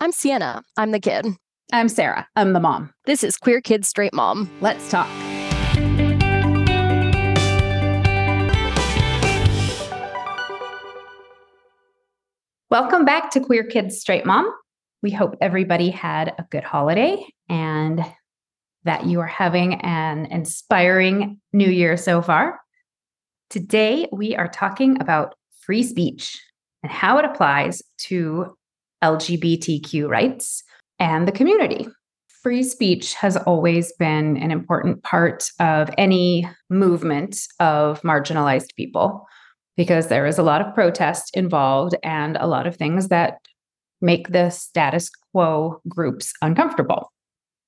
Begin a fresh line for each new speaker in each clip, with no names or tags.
I'm Sienna. I'm the kid.
I'm Sarah. I'm the mom.
This is Queer Kid Straight Mom.
Let's talk. Welcome back to Queer Kids Straight Mom. We hope everybody had a good holiday and that you are having an inspiring new year so far. Today, we are talking about free speech and how it applies to LGBTQ rights and the community. Free speech has always been an important part of any movement of marginalized people because there is a lot of protest involved and a lot of things that make the status quo groups uncomfortable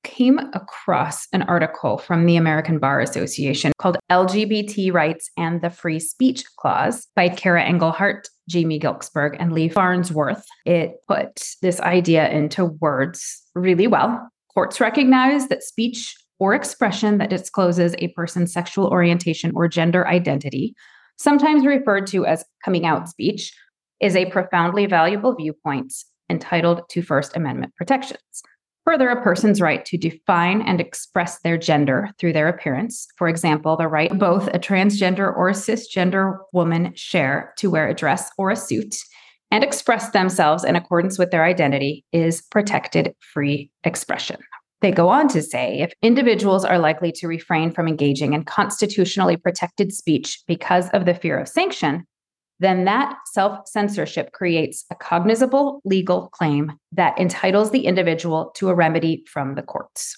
came across an article from the American Bar Association called LGBT Rights and the Free Speech Clause by Kara Ingelhart, Jamie Gliksberg, and Lee Farnsworth. It put this idea into words really well. Courts recognize that speech or expression that discloses a person's sexual orientation or gender identity, sometimes referred to as coming out speech, is a profoundly valuable viewpoint entitled to First Amendment protections. Further, a person's right to define and express their gender through their appearance, for example, the right both a transgender or a cisgender woman share to wear a dress or a suit and express themselves in accordance with their identity, is protected free expression. They go on to say if individuals are likely to refrain from engaging in constitutionally protected speech because of the fear of sanction, then that self censorship creates a cognizable legal claim that entitles the individual to a remedy from the courts.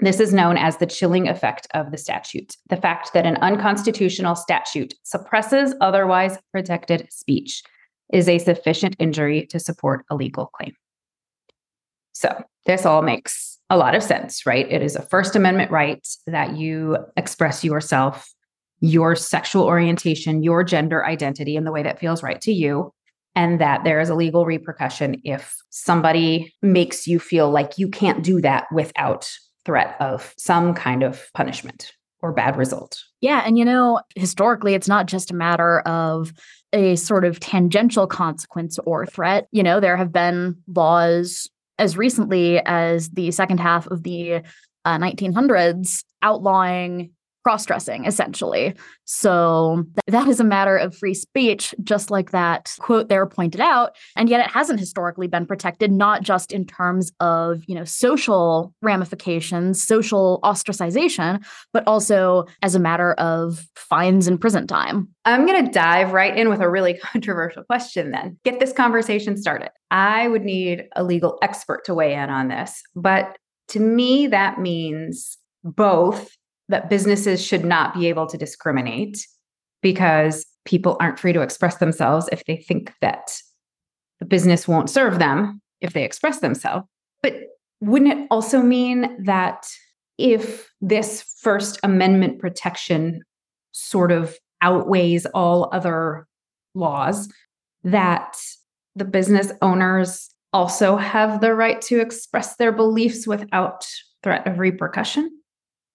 This is known as the chilling effect of the statute the fact that an unconstitutional statute suppresses otherwise protected speech is a sufficient injury to support a legal claim. So, this all makes a lot of sense, right? It is a First Amendment right that you express yourself your sexual orientation, your gender identity in the way that feels right to you. And that there is a legal repercussion if somebody makes you feel like you can't do that without threat of some kind of punishment or bad result.
Yeah. And, you know, historically, it's not just a matter of a sort of tangential consequence or threat. You know, there have been laws as recently as the second half of the uh, 1900s outlawing cross dressing, essentially. So th- that is a matter of free speech, just like that quote there pointed out. And yet it hasn't historically been protected, not just in terms of, you know, social ramifications, social ostracization, but also as a matter of fines and prison time.
I'm going to dive right in with a really controversial question then. Get this conversation started. I would need a legal expert to weigh in on this, but to me, that means both that businesses should not be able to discriminate because people aren't free to express themselves if they think that the business won't serve them if they express themselves. But wouldn't it also mean that if this First Amendment protection sort of outweighs all other laws, that the business owners also have the right to express their beliefs without threat of repercussion?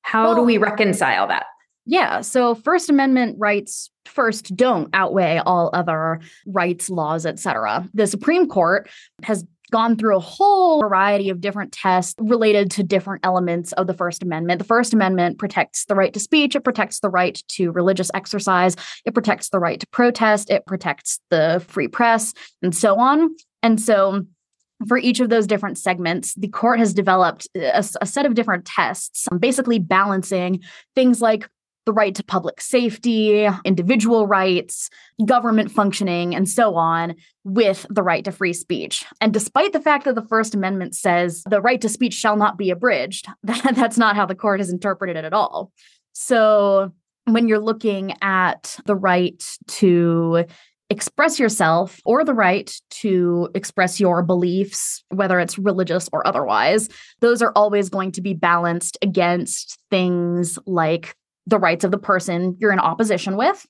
How well, do we reconcile that?
Yeah. So First Amendment rights first don't outweigh all other rights, laws, etc. The Supreme Court has gone through a whole variety of different tests related to different elements of the First Amendment. The First Amendment protects the right to speech, it protects the right to religious exercise, it protects the right to protest, it protects the free press, and so on. And so for each of those different segments, the court has developed a, a, set of different tests, um, basically balancing things like the right to public safety, individual rights, government functioning, and so on, with the right to free speech. And despite the fact that the First Amendment says the right to speech shall not be abridged, that, that's not how the court has interpreted it at all. So when you're looking at the right to express yourself or the right to express your beliefs, whether it's religious or otherwise, those are always going to be balanced against things like the rights of the person you're in opposition with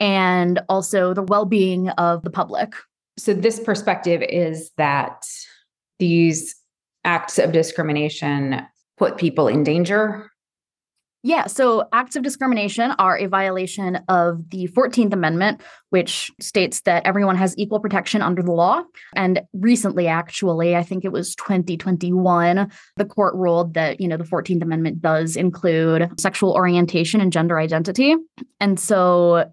and also the well being of the public.
So, this perspective is that these acts of discrimination put people in danger
Yeah, so acts of discrimination are a violation of the 14th Amendment, which states that everyone has equal protection under the law. And recently, actually, I think it was 2021, the court ruled that, you know, the 14th Amendment does include sexual orientation and gender identity. And so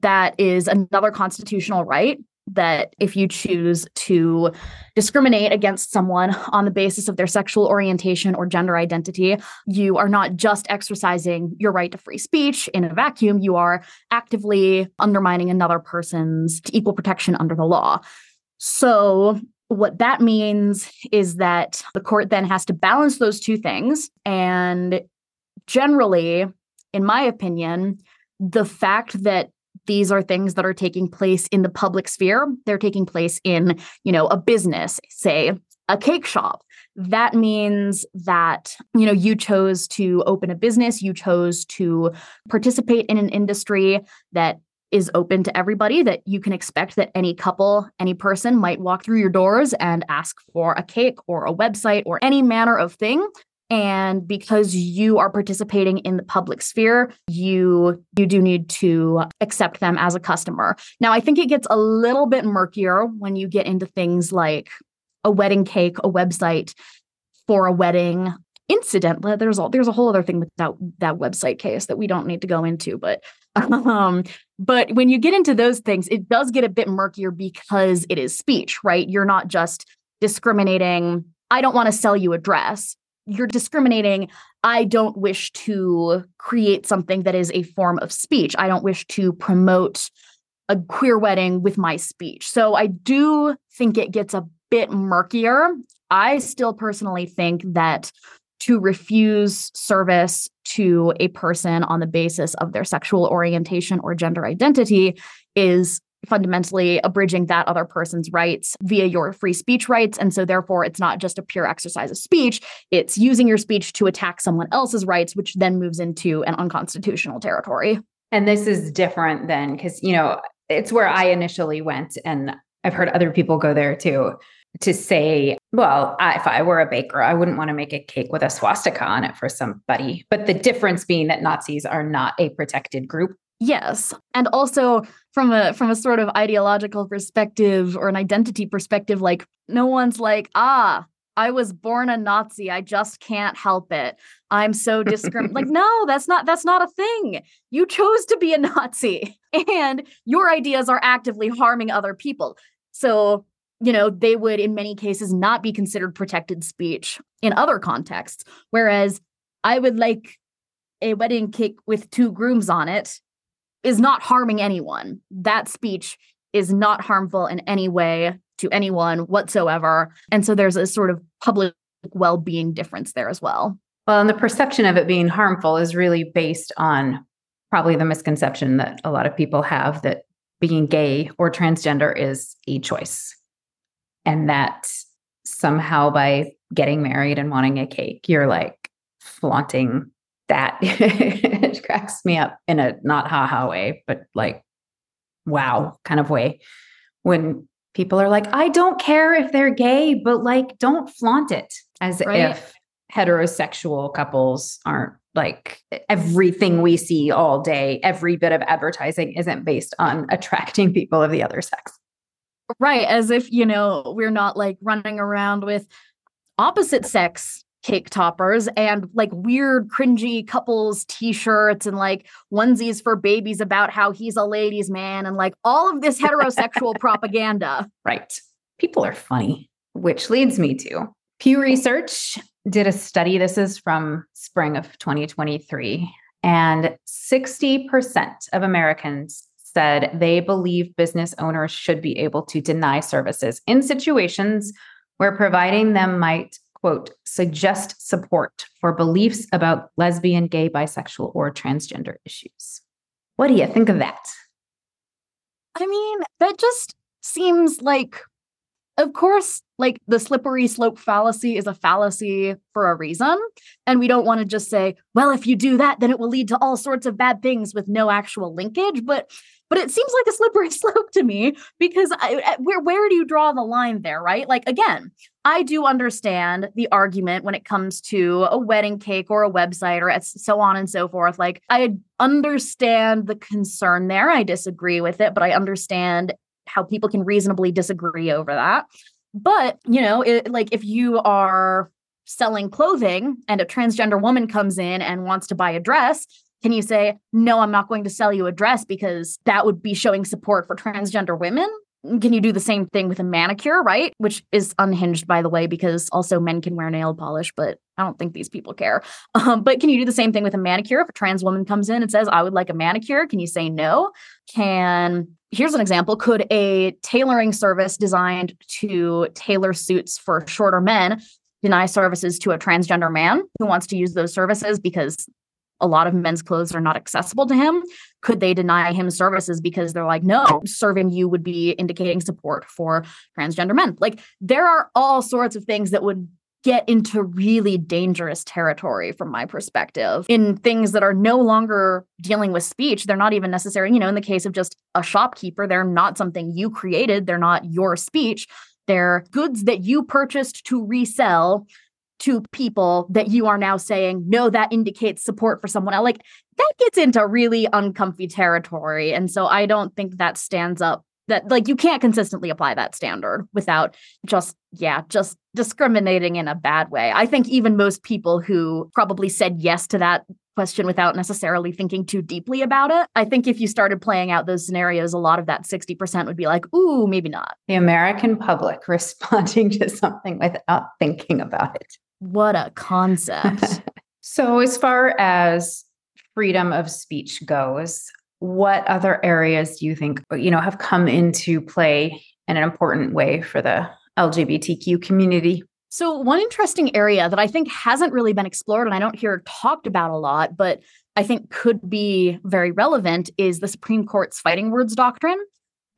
that is another constitutional right that if you choose to discriminate against someone on the basis of their sexual orientation or gender identity, you are not just exercising your right to free speech in a vacuum, you are actively undermining another person's equal protection under the law. So, what that means is that the court then has to balance those two things. And generally, in my opinion, the fact that these are things that are taking place in the public sphere. They're taking place in you know a business say a cake shop. That means that you know you chose to open a business. You chose to participate in an industry that is open to everybody that you can expect that any couple any person might walk through your doors and ask for a cake or a website or any manner of thing and because you are participating in the public sphere you you do need to accept them as a customer. Now i think it gets a little bit murkier when you get into things like a wedding cake a website for a wedding incident. There's all there's a whole other thing with that that website case that we don't need to go into but um but when you get into those things it does get a bit murkier because it is speech right? You're not just discriminating i don't want to sell you a dress you're discriminating. I don't wish to create something that is a form of speech. I don't wish to promote a queer wedding with my speech. So I do think it gets a bit murkier. I still personally think that to refuse service to a person on the basis of their sexual orientation or gender identity is fundamentally abridging that other person's rights via your free speech rights. And so, therefore, it's not just a pure exercise of speech, it's using your speech to attack someone else's rights, which then moves into an unconstitutional territory.
And this is different than because, you know, it's where I initially went, and I've heard other people go there too to say, well, I, if I were a baker, I wouldn't want to make a cake with a swastika on it for somebody. But the difference being that Nazis are not a protected group.
Yes. And also from a from a sort of ideological perspective or an identity perspective like no one's like, "Ah, I was born a Nazi. I just can't help it. I'm so discriminating. like, no, that's not that's not a thing. You chose to be a Nazi, and your ideas are actively harming other people. So, you know, they would in many cases not be considered protected speech in other contexts. Whereas I would like a wedding cake with two grooms on it is not harming anyone. That speech is not harmful in any way to anyone whatsoever. And so there's a sort of public well being difference there as well.
Well, and the perception of it being harmful is really based on probably the misconception that a lot of people have that being gay or transgender is a choice. And that somehow by getting married and wanting a cake, you're like flaunting that cracks me up in a not haha way, but like wow kind of way. When people are like, I don't care if they're gay, but like don't flaunt it as right. if heterosexual couples aren't like everything we see all day, every bit of advertising isn't based on attracting people of the other sex.
Right. As if, you know, we're not like running around with opposite sex cake toppers and like weird cringy couples t-shirts and like onesies for babies about how he's a ladies man and like all of this heterosexual propaganda.
Right. People are funny which leads me to pew research did a study this is from spring of 2023 and 60% of americans said they believe business owners should be able to deny services in situations where providing them might quote, suggest support for beliefs about lesbian, gay, bisexual, or transgender issues. What do you think of that?
I mean, that just seems like, of course, like the slippery slope fallacy is a fallacy for a reason. And we don't want to just say, well, if you do that, then it will lead to all sorts of bad things with no actual linkage. But but it seems like a slippery slope to me because I, eh, where where do you draw the line there, right? Like again, I do understand the argument when it comes to a wedding cake or a website or so on and so forth. Like I understand the concern there. I disagree with it, but I understand how people can reasonably disagree over that. But, you know, it, like if you are selling clothing and a transgender woman comes in and wants to buy a dress, can you say, no, I'm not going to sell you a dress because that would be showing support for transgender women? Can you do the same thing with a manicure, right? Which is unhinged, by the way, because also men can wear nail polish, but I don't think these people care. Um, but can you do the same thing with a manicure? If a trans woman comes in and says, I would like a manicure, can you say no? Can, here's an example could a tailoring service designed to tailor suits for shorter men deny services to a transgender man who wants to use those services because a lot of men's clothes are not accessible to him could they deny him services because they're like no serving you would be indicating support for transgender men. Like there are all sorts of things that would get into really dangerous territory from my perspective. In things that are no longer dealing with speech they're not even necessary you know in the case of just a shopkeeper they're not something you created they're not your speech. They're goods that you purchased to resell to people that you are now saying, no, that indicates support for someone else. Like that gets into really uncomfy territory. And so I don't think that stands up that like you can't consistently apply that standard without just yeah just discriminating in a bad way i think even most people who probably said yes to that question without necessarily thinking too deeply about it i think if you started playing out those scenarios a lot of that 60% would be like ooh maybe not
the american public responding to something without thinking about it
what a concept.
so, as far as freedom of speech goes, what other areas do you think you know have come into play in an important way for the LGBTQ community?
So, one interesting area that I think hasn't really been explored and I don't hear talked about a lot, but I think could be very relevant is the Supreme Court's fighting words doctrine.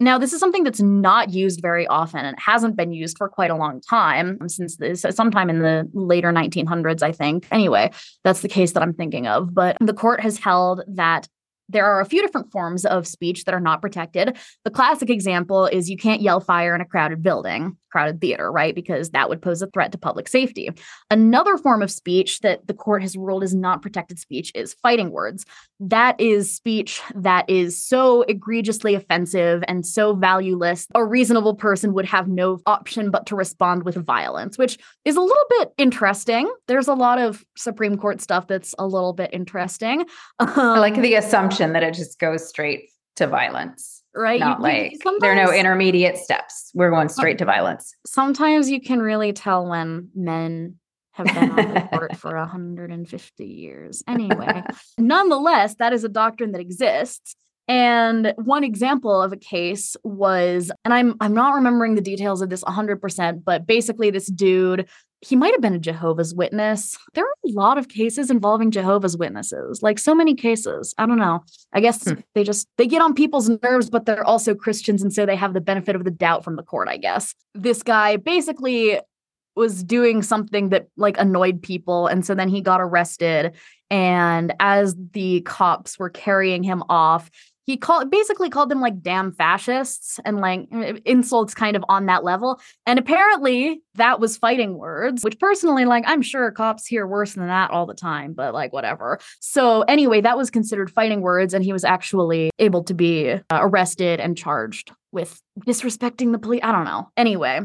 Now, this is something that's not used very often and hasn't been used for quite a long time um, since this, sometime in the later 1900s, I think. Anyway, that's the case that I'm thinking of. But the court has held that there are a few different forms of speech that are not protected. The classic example is you can't yell fire in a crowded building crowded theater, right? Because that would pose a threat to public safety. Another form of speech that the court has ruled is not protected speech is fighting words. That is speech that is so egregiously offensive and so valueless, a reasonable person would have no option but to respond with violence, which is a little bit interesting. There's a lot of Supreme Court stuff that's a little bit interesting.
Um, I like the assumption that it just goes straight to violence
right?
Not you, like there are no intermediate steps. We're going straight to violence.
Sometimes you can really tell when men have been on the court for 150 years. Anyway, nonetheless, that is a doctrine that exists. And one example of a case was, and I'm I'm not remembering the details of this 100%, but basically this dude he might have been a Jehovah's Witness. There are a lot of cases involving Jehovah's Witnesses, like so many cases. I don't know. I guess hmm. they just they get on people's nerves, but they're also Christians, and so they have the benefit of the doubt from the court. I guess this guy basically was doing something that like annoyed people, and so then he got arrested. And as the cops were carrying him off, he called basically called them like damn fascists and like insults kind of on that level and apparently that was fighting words which personally like i'm sure cops hear worse than that all the time but like whatever so anyway that was considered fighting words and he was actually able to be uh, arrested and charged with disrespecting the police i don't know anyway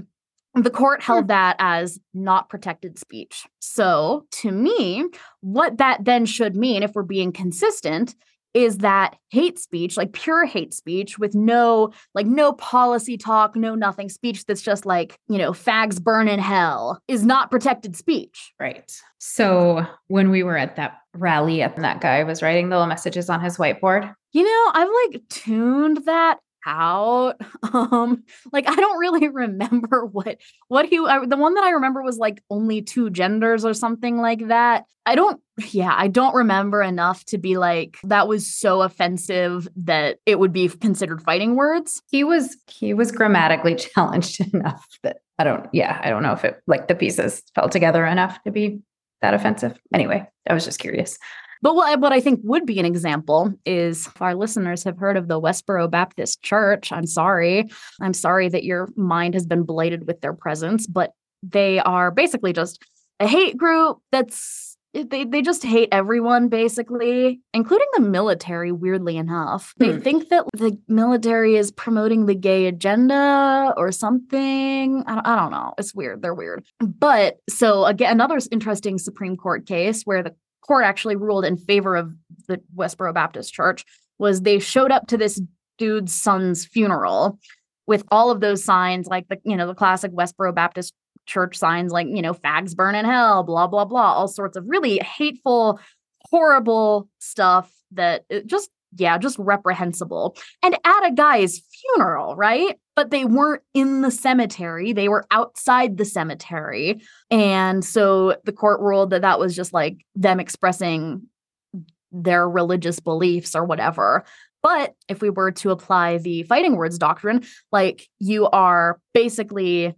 the court held hmm. that as not protected speech. So, to me, what that then should mean, if we're being consistent, is that hate speech, like pure hate speech with no like no policy talk, no nothing speech that's just like, you know, fags burn in hell is not protected speech.
Right. So when we were at that rally and that guy was writing little messages on his whiteboard.
You know, I've like tuned that out. Um, like I don't really remember what what he. I, the one that I remember was like only two genders or something like that. I don't. Yeah, I don't remember enough to be like that was so offensive that it would be considered fighting words.
He was he was grammatically challenged enough that I don't. Yeah, I don't know if it like the pieces fell together enough to be that offensive? Anyway, I was just curious.
But what, what I think would be an example is if our listeners have heard of the Westboro Baptist Church. I'm sorry. I'm sorry that your mind has been blighted with their presence, but they are basically just a hate group that's they, they just hate everyone basically including the military weirdly enough they
Hmm.
think that the military is promoting the gay agenda or something I don't, I don't know it's weird they're weird but so again another interesting supreme court case where the court actually ruled in favor of the westboro baptist church was they showed up to this dude's son's funeral with all of those signs like the you know the classic westboro baptist church signs like you know fags burn in hell blah blah blah all sorts of really hateful horrible stuff that just yeah just reprehensible. And at a guy's funeral right? But they weren't in the cemetery. They were outside the cemetery. And so the court ruled that that was just like them expressing their religious beliefs or whatever. But if we were to apply the fighting words doctrine like you are basically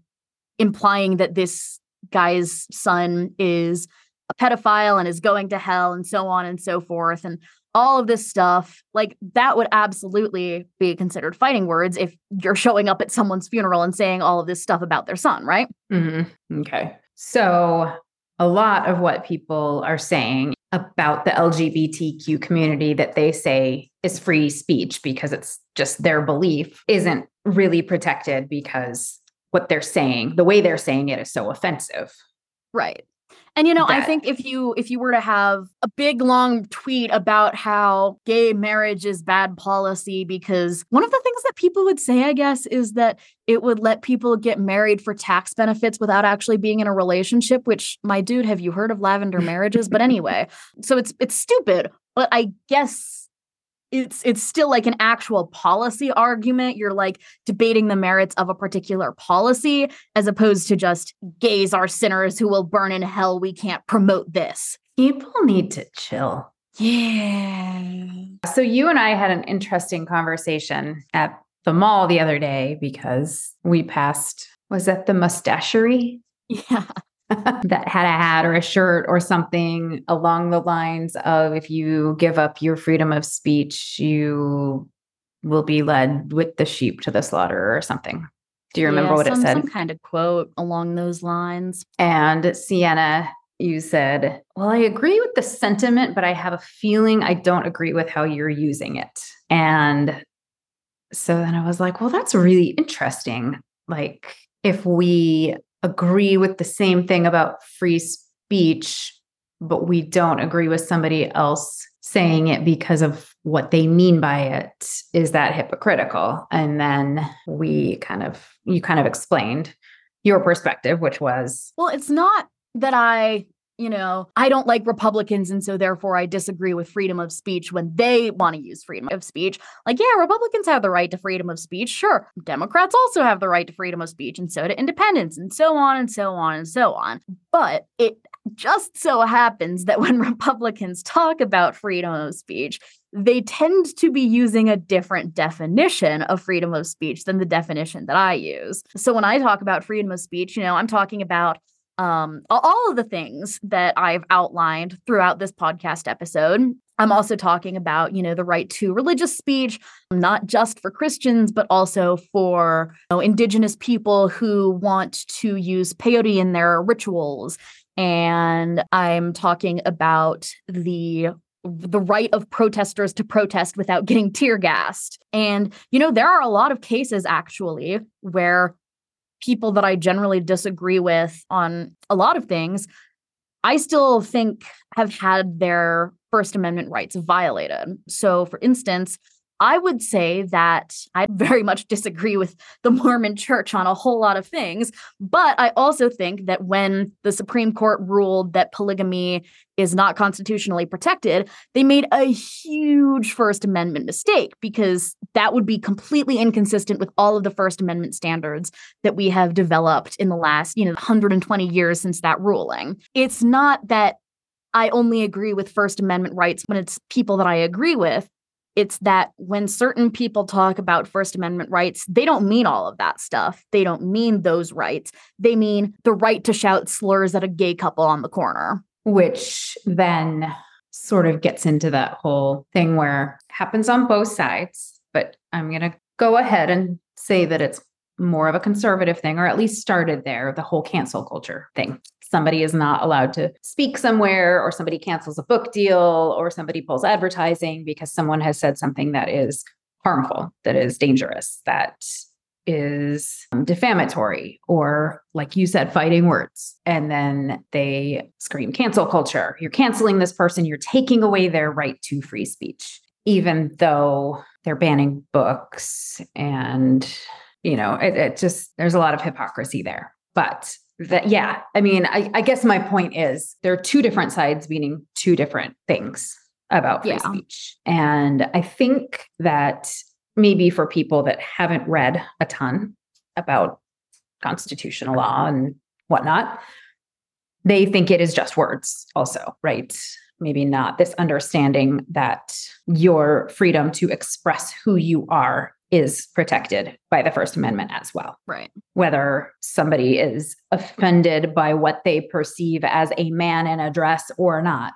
implying that this guy's son is a pedophile and is going to hell and so on and so forth. And all of this stuff like that would absolutely be considered fighting words if you're showing up at someone's funeral and saying all of this stuff about their son right
Mhm. Okay. So, a lot of what people are saying about the LGBTQ community that they say is free speech because it's just their belief isn't really protected because what they're saying, the way they're saying it is so offensive.
Right. And you know, I think if you if you were to have a big long tweet about how gay marriage is bad policy because one of the things that people would say I guess is that it would let people get married for tax benefits without actually being in a relationship, which my dude, have you heard of lavender marriages? But anyway, so it's it's stupid, but I guess it's it's still like an actual policy argument. You're like debating the merits of a particular policy as opposed to just gays are sinners who will burn in hell. We can't promote this.
People need to chill.
Yeah.
So, you and I had an interesting conversation at the mall the other day because we passed, was that the mustachery?
Yeah.
that had a hat or a shirt or something along the lines of if you give up your freedom of speech, you will be led with the sheep to the slaughter or something. Do you remember
Yeah,
what
some,
it said?
Some kind of quote along those lines.
And Sienna, you said, Well, I agree with the sentiment, but I have a feeling I don't agree with how you're using it. And so then I was like, Well, that's really interesting. Like, if we agree with the same thing about free speech, but we don't agree with somebody else saying it because of what they mean by it, is that hypocritical? And then we kind of, you kind of explained your perspective, which was
Well, it's not that I, you know, I don't like Republicans and so therefore I disagree with freedom of speech when they want to use freedom of speech. Like, yeah, Republicans have the right to freedom of speech. Sure. Democrats also have the right to freedom of speech and so do independents and so on and so on and so on. But it just so happens that when Republicans talk about freedom of speech, they tend to be using a different definition of freedom of speech than the definition that I use. So when I talk about freedom of speech, you know, I'm talking about um, all of the things that I've outlined throughout this podcast episode. I'm also talking about, you know, the right to religious speech, not just for Christians, but also for you know, indigenous people who want to use peyote in their rituals. And I'm talking about the the right of protesters to protest without getting tear gassed. And, you know, there are a lot of cases actually where people that I generally disagree with on a lot of things, I still think have had their First Amendment rights violated. So, for instance, I would say that I very much disagree with the Mormon church on a whole lot of things. But I also think that when the Supreme Court ruled that polygamy is not constitutionally protected, they made a huge First Amendment mistake because that would be completely inconsistent with all of the First Amendment standards that we have developed in the last, you know, 120 years since that ruling. It's not that I only agree with First Amendment rights when it's people that I agree with. It's that when certain people talk about First Amendment rights, they don't mean all of that stuff. They don't mean those rights. They mean the right to shout slurs at a gay couple on the corner.
which then sort of gets into that whole thing where happens on both sides. But I'm going to go ahead and say that it's more of a conservative thing, or at least started there, the whole cancel culture thing. Somebody is not allowed to speak somewhere, or somebody cancels a book deal, or somebody pulls advertising because someone has said something that is harmful, that is dangerous, that is um, defamatory, or like you said, fighting words. And then they scream cancel culture. You're canceling this person, you're taking away their right to free speech, even though they're banning books and you know it, it just there's a lot of hypocrisy there but that yeah i mean I, I, guess my point is there are two different sides meaning two different things about free yeah. speech and i think that maybe for people that haven't read a ton about constitutional law and whatnot they think it is just words also right maybe not this understanding that your freedom to express who you are is protected by the First Amendment as well.
Right.
Whether somebody is offended by what they perceive as a man in a dress or not,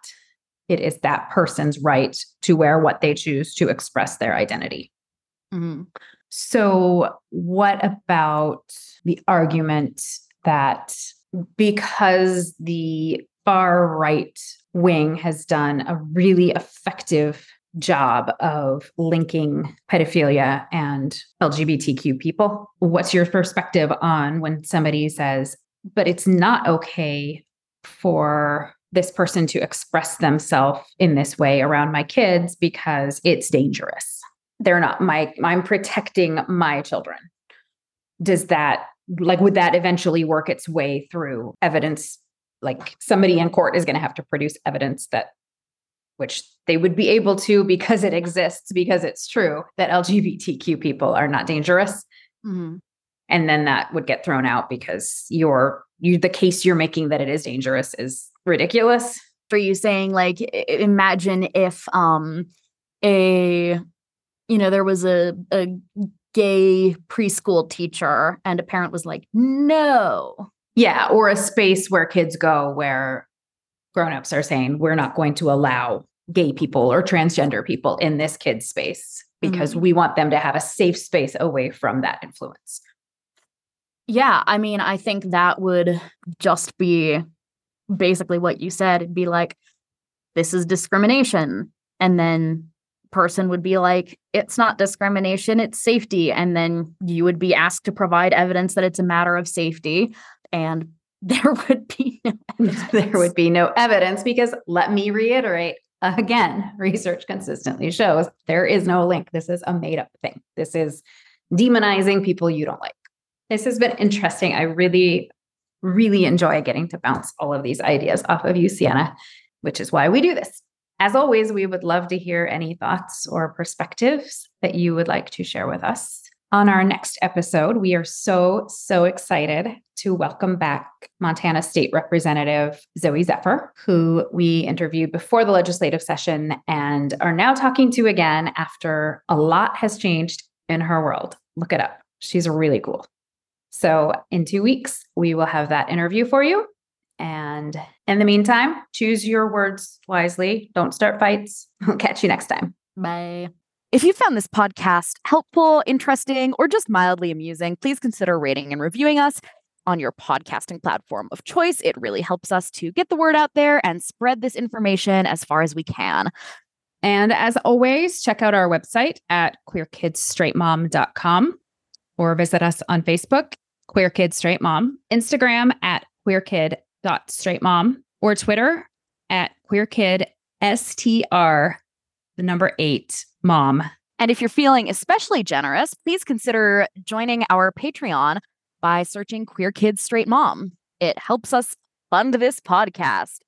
it is that person's right to wear what they choose to express their identity. Mm-hmm. So, what about the argument that because the far right wing has done a really effective job of linking pedophilia and LGBTQ people. What's your perspective on when somebody says, but it's not okay for this person to express themselves in this way around my kids because it's dangerous? They're not my, I'm protecting my children. Does that, like, would that eventually work its way through evidence? Like, somebody in court is going to have to produce evidence that which they would be able to because it exists, because it's true that LGBTQ people are not dangerous. Mm-hmm. And then that would get thrown out because your you the case you're making that it is dangerous is ridiculous.
For you saying like imagine if um a you know there was a a gay preschool teacher and a parent was like no
yeah or a space where kids go where grown-ups are saying we're not going to allow gay people or transgender people in this kid's space because mm-hmm. we want them to have a safe space away from that influence.
Yeah, I mean, I think that would just be basically what you said. It'd be like, this is discrimination. And then person would be like, it's not discrimination, it's safety. And then you would be asked to provide evidence that it's a matter of safety. And there would be no
evidence. there would be no evidence because let me reiterate again, research consistently shows there is no link. This is a made up thing. This is demonizing people you don't like. This has been interesting. I really, really enjoy getting to bounce all of these ideas off of you, Sienna, which is why we do this. As always, we would love to hear any thoughts or perspectives that you would like to share with us on our next episode, we are so, so excited to welcome back Montana State Representative Zooey Zephyr, who we interviewed before the legislative session and are now talking to again after a lot has changed in her world. Look it up. She's really cool. So, in two weeks, we will have that interview for you. And in the meantime, choose your words wisely. Don't start fights. We'll catch you next time.
Bye.
If you found this podcast helpful, interesting, or just mildly amusing, please consider rating and reviewing us on your podcasting platform of choice. It really helps us to get the word out there and spread this information as far as we can.
And as always, check out our website at queerkidsstraightmom.com or visit us on Facebook, Queer Kid Straight Mom, Instagram at queerkid.straightmom, or Twitter at queerkidstr, the number eight mom.
And if you're feeling especially generous, please consider joining our Patreon by searching Queer Kids Straight Mom. It helps us fund this podcast.